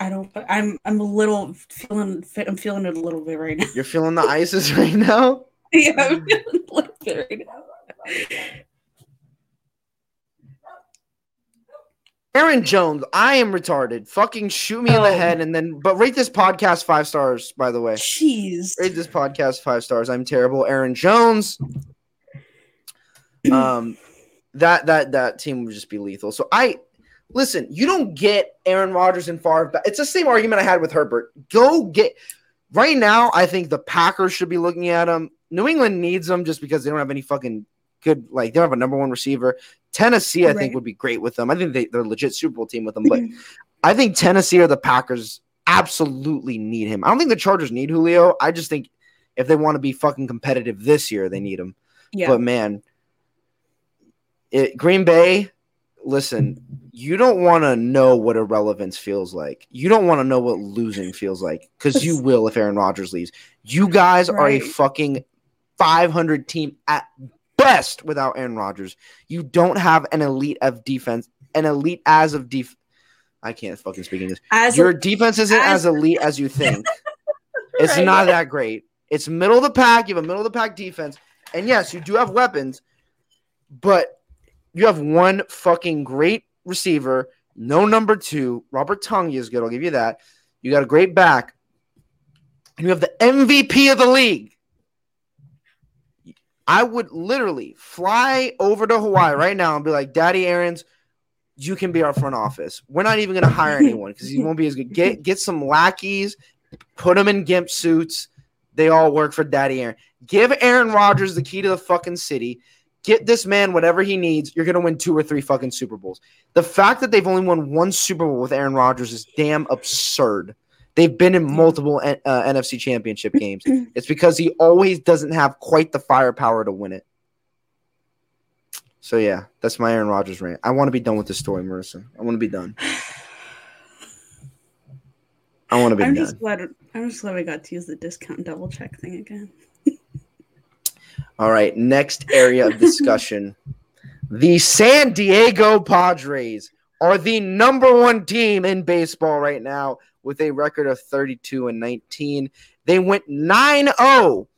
I don't. I'm. I'm a little feeling. I'm feeling it a little bit right now. You're feeling the ISIS [laughs] right now? [laughs] yeah, I'm feeling a little bit right now. Aaron Jones, I am retarded. Fucking shoot me in the Oh. head and then but rate this podcast five stars, by the way. Jeez. Rate this podcast five stars. I'm terrible. Aaron Jones. [clears throat] Um that that that team would just be lethal. So I listen, you don't get Aaron Rodgers and Favre back. It's the same argument I had with Herbert. Go get right now, I think the Packers should be looking at him. New England needs them just because they don't have any fucking good like they don't have a number one receiver. Tennessee, I think, would be great with them. I think they, they're a legit Super Bowl team with them, but mm-hmm. I think Tennessee or the Packers absolutely need him. I don't think the Chargers need Julio. I just think if they want to be fucking competitive this year, they need him. yeah. But man, it, Green Bay, listen, you don't want to know what irrelevance feels like. You don't want to know what losing feels like because you [laughs] will if Aaron Rodgers leaves. You guys are a fucking 500 team at best without Aaron Rodgers. You don't have an elite of defense, an elite as of def. I can't fucking speak English. As Your a, defense isn't as- as elite as you think. [laughs] It's Right. not that great. It's middle of the pack. You have a middle of the pack defense. And yes, you do have weapons, but you have one fucking great receiver, no number two. Robert Tonyan is good. I'll give you that. You got a great back. And you have the MVP of the league. I would literally fly over to Hawaii right now and be like, Daddy Aaron's, you can be our front office. We're not even going to hire [laughs] anyone because he won't be as good. Get get some lackeys, put them in gimp suits. They all work for Daddy Aaron. Give Aaron Rodgers the key to the fucking city. Get this man whatever he needs. You're going to win two or three fucking Super Bowls. The fact that they've only won one Super Bowl with Aaron Rodgers is damn absurd. They've been in multiple uh, NFC championship games. [clears throat] It's because he always doesn't have quite the firepower to win it. So yeah, that's my Aaron Rodgers rant. I want to be done with this story, Marissa. I want to be done. [sighs] I want to be I'm done. just glad. I'm just glad we got to use the discount double check thing again. All right, next area of discussion. [laughs] the San Diego Padres are the number one team in baseball right now with a record of 32 and 19. They went 9 0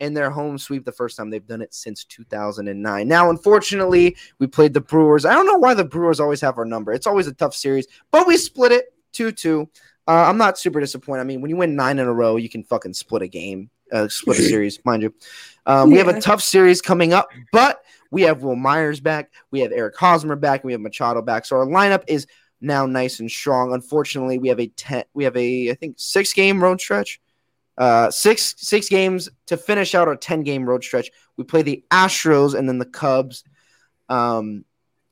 in their home sweep the first time they've done it since 2009. Now, unfortunately, we played the Brewers. I don't know why the Brewers always have our number. It's always a tough series, but we split it 2 2. Uh, I'm not super disappointed. I mean, when you win nine in a row, you can fucking split a game, uh, split [laughs] series, mind you. Um, we have a tough series coming up, but we have Wil Myers back, we have Eric Hosmer back, and we have Machado back. So our lineup is now nice and strong. Unfortunately, we have a ten, we have a I think six game road stretch, uh, six six games to finish out our ten game road stretch. We play the Astros and then the Cubs. Um,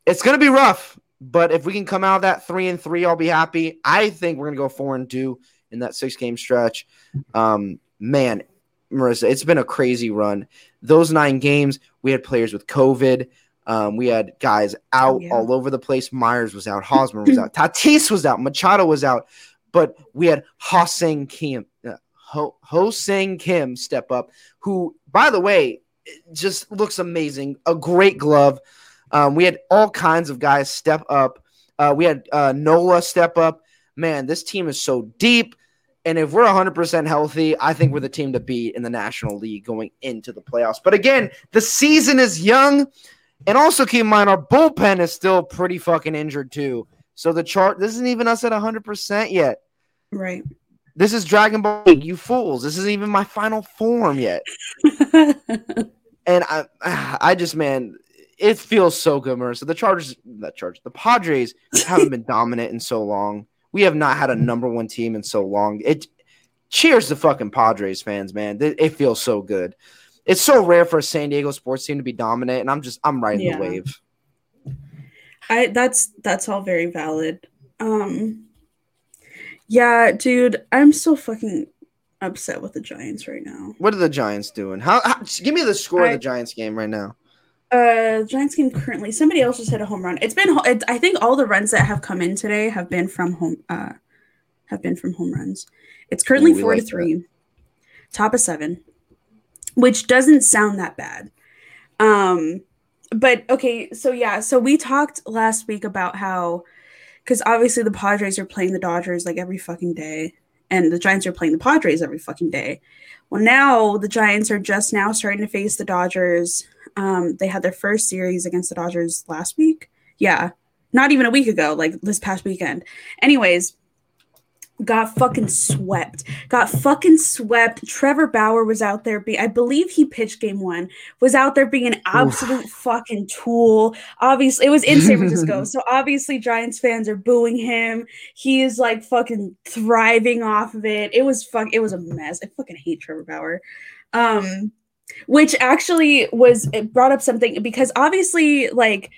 it's gonna be rough, but if we can come out of that three and three, I'll be happy. I think we're gonna go four and two in that six game stretch. Um, man, Marissa, it's been a crazy run. Those nine games, we had players with COVID. Um, we had guys out Yeah. all over the place. Myers was out, Hosmer was out, [laughs] Tatis was out, Machado was out, but we had Ha-seong Kim, uh, Ho Ha-seong Kim step up, who, by the way, just looks amazing. A great glove. Um, we had all kinds of guys step up. Uh, we had uh, Nola step up. Man, this team is so deep. And if we're 100% healthy, I think we're the team to beat in the National League going into the playoffs. But again, the season is young. And also keep in mind, our bullpen is still pretty fucking injured, too. So the chart, this isn't even us at 100% yet. Right. This is Dragon Ball, you fools. This isn't even my final form yet. [laughs] And I, [sighs] I just, man, it feels so good, Marissa. The Chargers, that Chargers, the Padres haven't been dominant in so long. We have not had a number one team in so long. It cheers the fucking Padres fans, man. It, feels so good. It's so rare for a San Diego sports team to be dominant, and I'm just I'm riding Yeah. the wave. I that's that's all very valid. Um Yeah, dude, I'm so fucking upset with the Giants right now. What are the Giants doing? How, how give me the score of the Giants game right now? Uh, Giants game currently. Somebody else just hit a home run. It's been. It, I think all the runs that have come in today have been from home. Uh, have been from home runs. It's currently Ooh, four like to three, top of seven, which doesn't sound that bad. Um, but okay, so yeah, so we talked last week about how, because obviously the Padres are playing the Dodgers like every fucking day, and the Giants are playing the Padres every fucking day. Well, now the Giants are just now starting to face the Dodgers. Um, they had their first series against the Dodgers last week. Yeah, not even a week ago, like this past weekend. Anyways, got fucking swept. Got fucking swept. Trevor Bauer was out there. I believe he pitched game one. Was out there being an absolute fucking tool. Obviously, it was in San Francisco, [laughs] so obviously Giants fans are booing him. He is like fucking thriving off of it. It was fuck. It was a mess. I fucking hate Trevor Bauer. Um, which actually was it brought up something because obviously like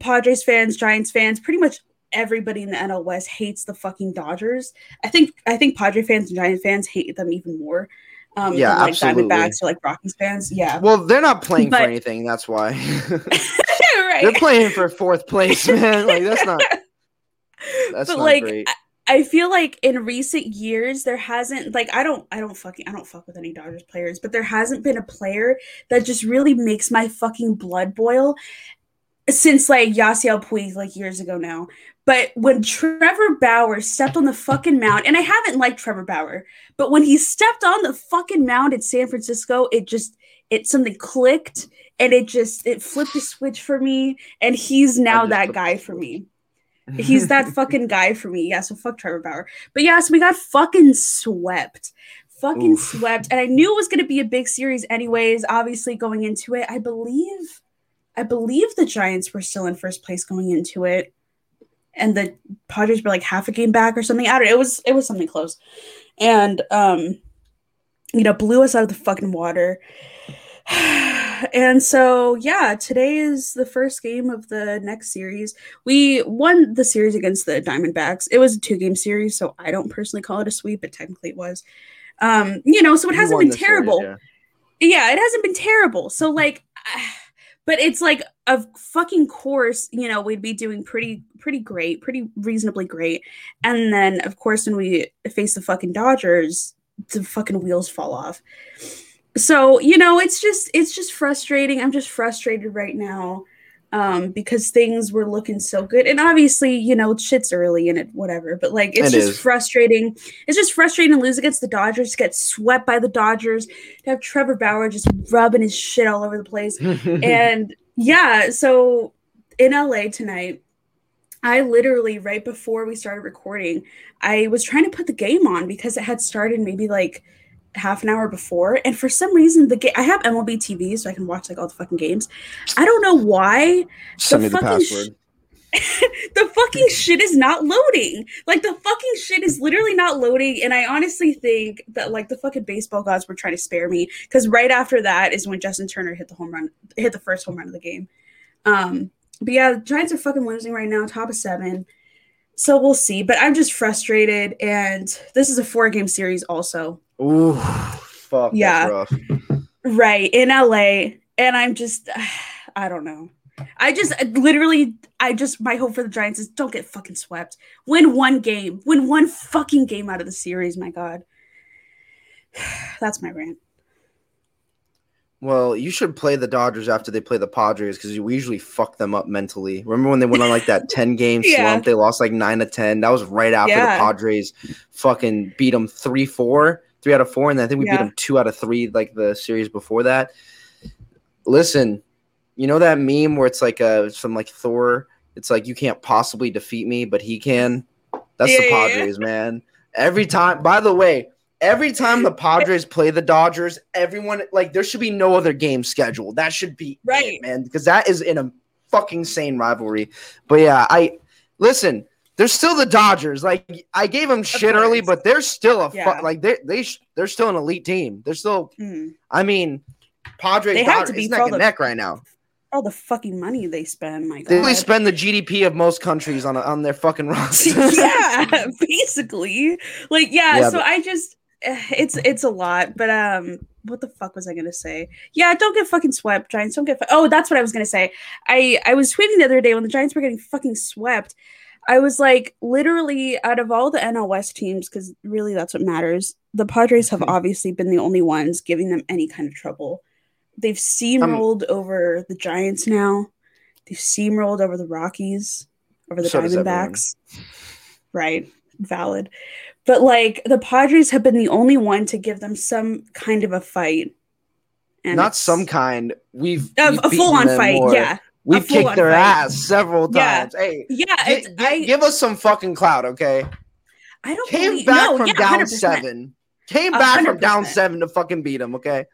Padres fans, Giants fans, pretty much everybody in the NL West hates the fucking Dodgers. I think I think Padre fans and Giant fans hate them even more. Um, Yeah, than, like absolutely. Diamondbacks or like Rockies fans. Yeah, Well, they're not playing But- for anything. That's why [laughs] [laughs] right. they're playing for fourth place, man. Like that's not. [laughs] That's but not like great. I, feel like in recent years there hasn't like I don't I don't fucking I don't fuck with any Dodgers players, but there hasn't been a player that just really makes my fucking blood boil since like Yasiel Puig like years ago now. But when Trevor Bauer stepped on the fucking mound, and I haven't liked Trevor Bauer, but when he stepped on the fucking mound at San Francisco, it just it something clicked and it just it flipped a switch for me, and he's now that guy for me. He's that [laughs] fucking guy for me. Yeah, so fuck Trevor Bauer. But yeah, so we got fucking swept. Fucking Oof. swept. And I knew it was gonna be a big series anyways, obviously going into it. I believe I believe the Giants were still in first place going into it. And the Padres were like half a game back or something. I don't know. It was it was something close. And um, you know, blew us out of the fucking water. [sighs] [sighs] and so yeah, today is the first game of the next series. We won the series against the Diamondbacks. It was a two game series, so I don't personally call it a sweep, but technically it was. Um, you know, so it You hasn't been the series, terrible yeah. yeah, it hasn't been terrible. So like [sighs] but it's like of fucking course, you know, we'd be doing pretty pretty great, pretty reasonably great. And then of course when we face the fucking Dodgers, the fucking wheels fall off. So, you know, it's just it's just frustrating. I'm just frustrated right now. Um, because things were looking so good. And obviously, you know, shit's early and it whatever, but like it's It just is. frustrating. It's just frustrating to lose against the Dodgers, get swept by the Dodgers, to have Trevor Bauer just rubbing his shit all over the place. [laughs] and yeah, so in LA tonight, I literally right before we started recording, I was trying to put the game on because it had started maybe like half an hour before, and for some reason the game I have MLB TV so I can watch like all the fucking games. I don't know why Send me the fucking sh- password. [laughs] the fucking shit is not loading. Like the fucking shit is literally not loading. And I honestly think that like the fucking baseball gods were trying to spare me because right after that is when Justin Turner hit the home run, hit the first home run of the game. Um, but yeah, the Giants are fucking losing right now, top of seven. So we'll see. But I'm just frustrated, and this is a four game series also. Ooh, fuck. Yeah. Right in LA, and I'm just, [sighs] I don't know. I just uh, literally, I just my hope for the Giants is don't get fucking swept. Win one game, win one fucking game out of the series. My God, [sighs] that's my rant. Well, you should play the Dodgers after they play the Padres because we usually fuck them up mentally. Remember when they went on like that [laughs] 10 game Yeah. slump? They lost like 9 to 10. That was right after Yeah. the Padres fucking beat them 3 4, 3 out of 4. And I think we beat them 2 out of 3 like the series before that. Listen, you know that meme where it's like uh some like Thor? It's like you can't possibly defeat me, but he can. That's Yeah, the yeah, yeah. Padres, man. Every time, by the way, every time the [laughs] Padres play the Dodgers, everyone like there should be no other game scheduled. That should be Right. it, man, because that is in a fucking sane rivalry. But yeah, I listen. They're still the Dodgers. Like I gave them shit early, but they're still a fu- like they they sh- they're still an elite team. They're still. Mm. I mean, Padres They have Dodgers to be neck and the- neck right now. All the fucking money they spend. My They God. really spend the GDP of most countries on on their fucking [laughs] roster. yeah, [laughs] basically. Like, yeah, Yeah, so but- I just [sighs] it's it's a lot, but um what the fuck was I gonna say? Yeah, don't get fucking swept, Giants. Don't get. Fu- oh, that's what I was gonna say. I I was tweeting the other day when the Giants were getting fucking swept. I was like, literally, out of all the NL West teams, because really that's what matters. The Padres have Mhm. obviously been the only ones giving them any kind of trouble. They've steamrolled over the Giants now. They've steamrolled over the Rockies, over the So. Diamondbacks. Right, valid. But like the Padres have been the only one to give them some kind of a fight. And Not some kind. We've, a, we've a full on fight. more. Yeah, We've kicked their fight. ass several Yeah. times. Hey, yeah. It's, gi- give us some fucking clout, okay? I don't Came believe, back no, from yeah, down 100%. seven. Came back from down seven to fucking beat them, okay?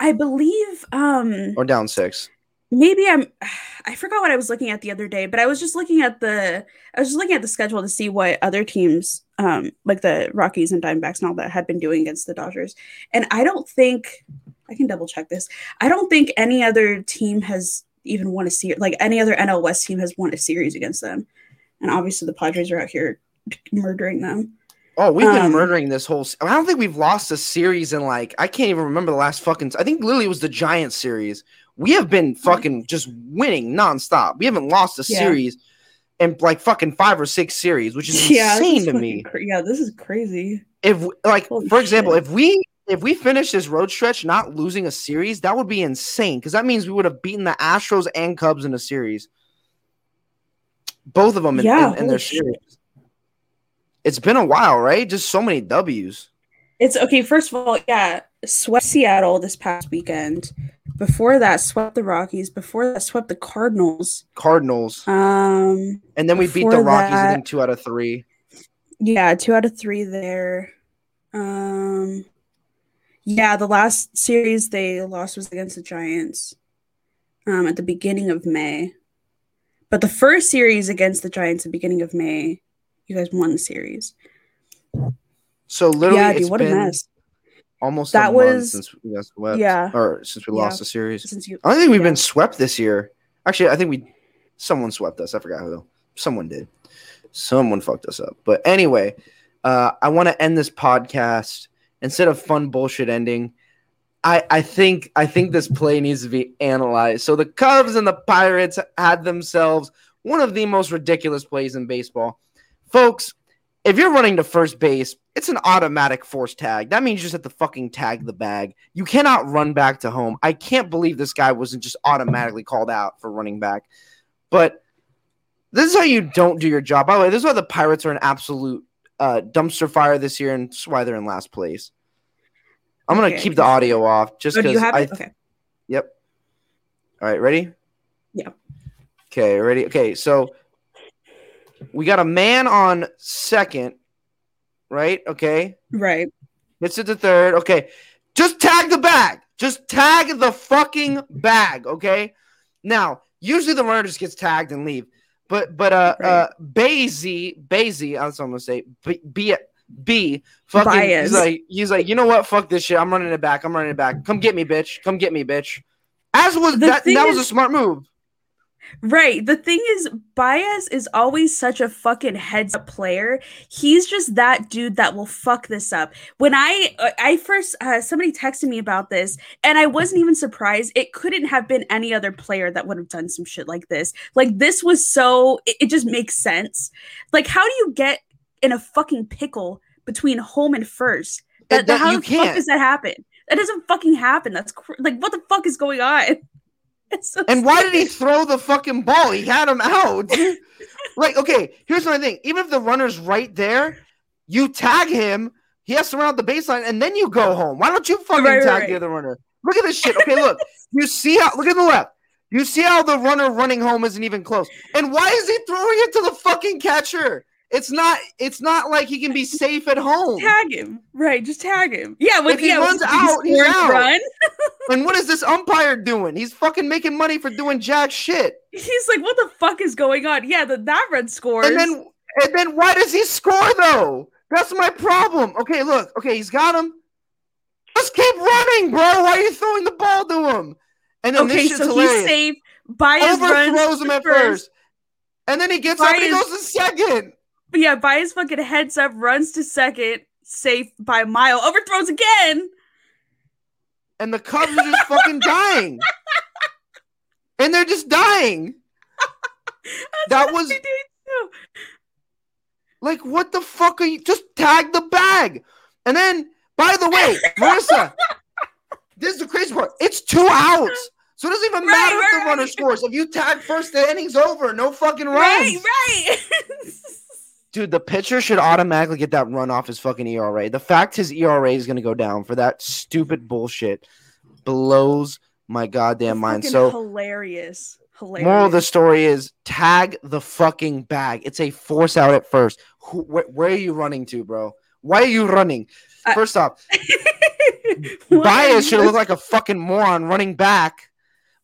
I believe um Or down six. Maybe I'm [sighs] I forgot what I was looking at the other day, but I was just looking at the I was just looking at the schedule to see what other teams um like the Rockies and Diamondbacks and all that had been doing against the Dodgers. And I don't think I can double check this. I don't think any other team has even won a series like any other NL West team has won a series against them. And obviously the Padres are out here murdering them. Oh, we've been Um, murdering this whole. I don't think we've lost a series in like I can't even remember the last fucking. I think literally it was the Giants series. We have been fucking just winning nonstop. We haven't lost a Yeah. series in like fucking five or six series, which is [laughs] Yeah, insane is to me. cra- yeah, this is crazy. If like Holy for example, shit. if we if we finish this road stretch not losing a series, that would be insane because that means we would have beaten the Astros and Cubs in a series. Both of them in, Yeah, in, in their shit. series. It's been a while, right? Just so many W's. It's okay. First of all, yeah, swept Seattle this past weekend. Before that, swept the Rockies. Before that, swept the Cardinals. Cardinals. Um, And then we beat the Rockies, I that- think two out of three. yeah, two out of three there. Um, yeah, the last series they lost was against the Giants. Um, at the beginning of May, but the first series against the Giants at the beginning of May, you guys won the series. So literally, yeah, dude, what a mess. Almost That a month was- since we got swept. Yeah. or since we Yeah. lost the series. Since you, I don't think we've yeah. been swept this year. Actually, I think we someone swept us. I forgot who. though. Someone did. Someone fucked us up. But anyway, uh, I want to end this podcast instead of fun bullshit ending. I, I think I think this play needs to be analyzed. So the Cubs and the Pirates had themselves one of the most ridiculous plays in baseball. Folks, if you're running to first base, it's an automatic force tag. That means you just have to fucking tag the bag. You cannot run back to home. I can't believe this guy wasn't just automatically called out for running back. But this is how you don't do your job. By the way, this is why the Pirates are an absolute uh, dumpster fire this year, and that's why they're in last place. I'm gonna Okay. keep the audio off just oh, because have I. it? Okay. Yep. All right, ready? Yeah. Okay, ready? Okay, so we got a man on second, right? Okay. Right. Hits it to third. Okay. Just tag the bag. Just tag the fucking bag. Okay. Now, usually the runner just gets tagged and leave. But but uh Right. uh Bazy, Bazy, that's what I'm gonna say. B B B fucking Baez. he's like he's like, you know what? Fuck this shit. I'm running it back. I'm running it back. Come get me, bitch. Come get me, bitch. As was The that that was a smart move. Right. The thing is, Baez is always such a fucking heads up player. He's just that dude that will fuck this up. When I I first uh, somebody texted me about this, and I wasn't even surprised. It couldn't have been any other player that would have done some shit like this. Like this was so. It, it just makes sense. Like how do you get in a fucking pickle between home and first? That, that how you the fuck can't. does that happen? That doesn't fucking happen. That's cr- like what the fuck is going on? [laughs] So And why did he throw the fucking ball? He had him out. [laughs] like, okay, here's my thing. Even if the runner's right there, you tag him, he has to run out the baseline, and then you go home. Why don't you fucking right, tag right. the other runner? Look at this shit. Okay, look. [laughs] You see how look at the left. You see how the runner running home isn't even close. And why is he throwing it to the fucking catcher? It's not it's not like he can be safe at home. tag him. Right, just tag him. Yeah, when If he yeah, runs he out, he's out. Run. [laughs] And what is this umpire doing? He's fucking making money for doing jack shit. He's like, what the fuck is going on? Yeah, the that red scores. And then and then why does he score though? That's my problem. Okay, look. Okay, he's got him. Just keep running, bro. Why are you throwing the ball to him? And then okay, so hilarious. he's safe. Baez runs Overthrows him at first. And then he gets up and he goes to second. Yeah, Baez fucking heads up, runs to second, safe by a mile, overthrows again. and the Cubs are just fucking dying. [laughs] And they're just dying. that was like, what the fuck are you? Just tag the bag. And then, by the way, Marissa, [laughs] this is the crazy part. It's two outs. So it doesn't even matter right, if the runner right. scores. If you tag first, the inning's over. No fucking runs. Right, right. [laughs] Dude, the pitcher should automatically get that run off his fucking ERA. The fact his ERA is going to go down for that stupid bullshit blows my goddamn mind. So hilarious. Hilarious. Moral of the story is tag the fucking bag. It's a force out at first. Who, wh- where are you running to, bro? Why are you running? First off, [laughs] Baez should look like a fucking moron running back.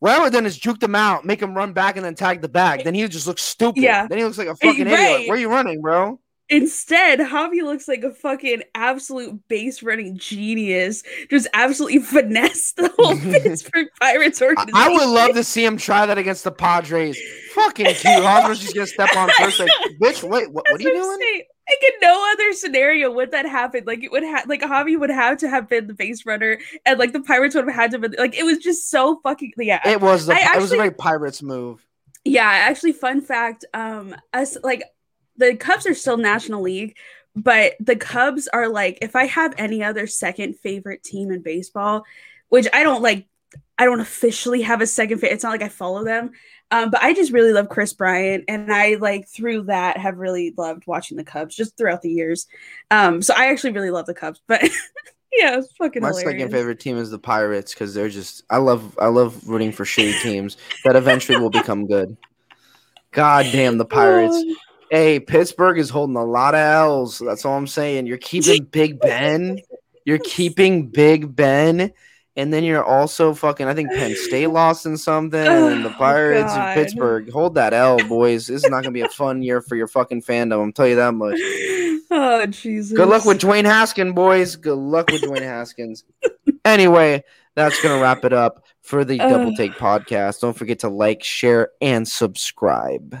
What I would have done is juke him out, make him run back, and then tag the bag. Then he just looks stupid. Yeah. Then he looks like a fucking right. idiot. Where are you running, bro? Instead, Javi looks like a fucking absolute base running genius. Just absolutely [laughs] finesse the whole [laughs] Pittsburgh Pirates organization. I would love to see him try that against the Padres. Fucking cute. Hosmer's just gonna step on [laughs] first. Like, bitch, wait, what, what are you doing? Saying. Like in no other scenario would that happen. Like it would have, like Javi would have to have been the base runner, and like the Pirates would have had to be like it was just so fucking yeah. It was. The, actually, it was a very Pirates move. Yeah, actually, fun fact. Um, us like the Cubs are still National League, but the Cubs are like if I have any other second favorite team in baseball, which I don't like I don't officially have a second favorite. It's not like I follow them. Um, but I just really love Kris Bryant, and I like through that have really loved watching the Cubs just throughout the years. Um, so I actually really love the Cubs, but [laughs] yeah, it's fucking. My hilarious. second favorite team is the Pirates because they're just I love I love rooting for shitty [laughs] teams that eventually will become good. God damn the Pirates. Hey, Pittsburgh is holding a lot of L's. That's all I'm saying. You're keeping Big Ben. You're keeping Big Ben. And then you're also fucking, I think Penn State [laughs] lost in something, and the oh, Pirates oh, Pittsburgh. Hold that L, boys. This is not gonna be a fun year for your fucking fandom. I'm tell you that much. [laughs] Oh Jesus. Good luck with Dwayne Haskins, boys. Good luck with Dwayne Haskins. anyway, that's gonna wrap it up for the uh, Double Take podcast. Don't forget to like, share, and subscribe.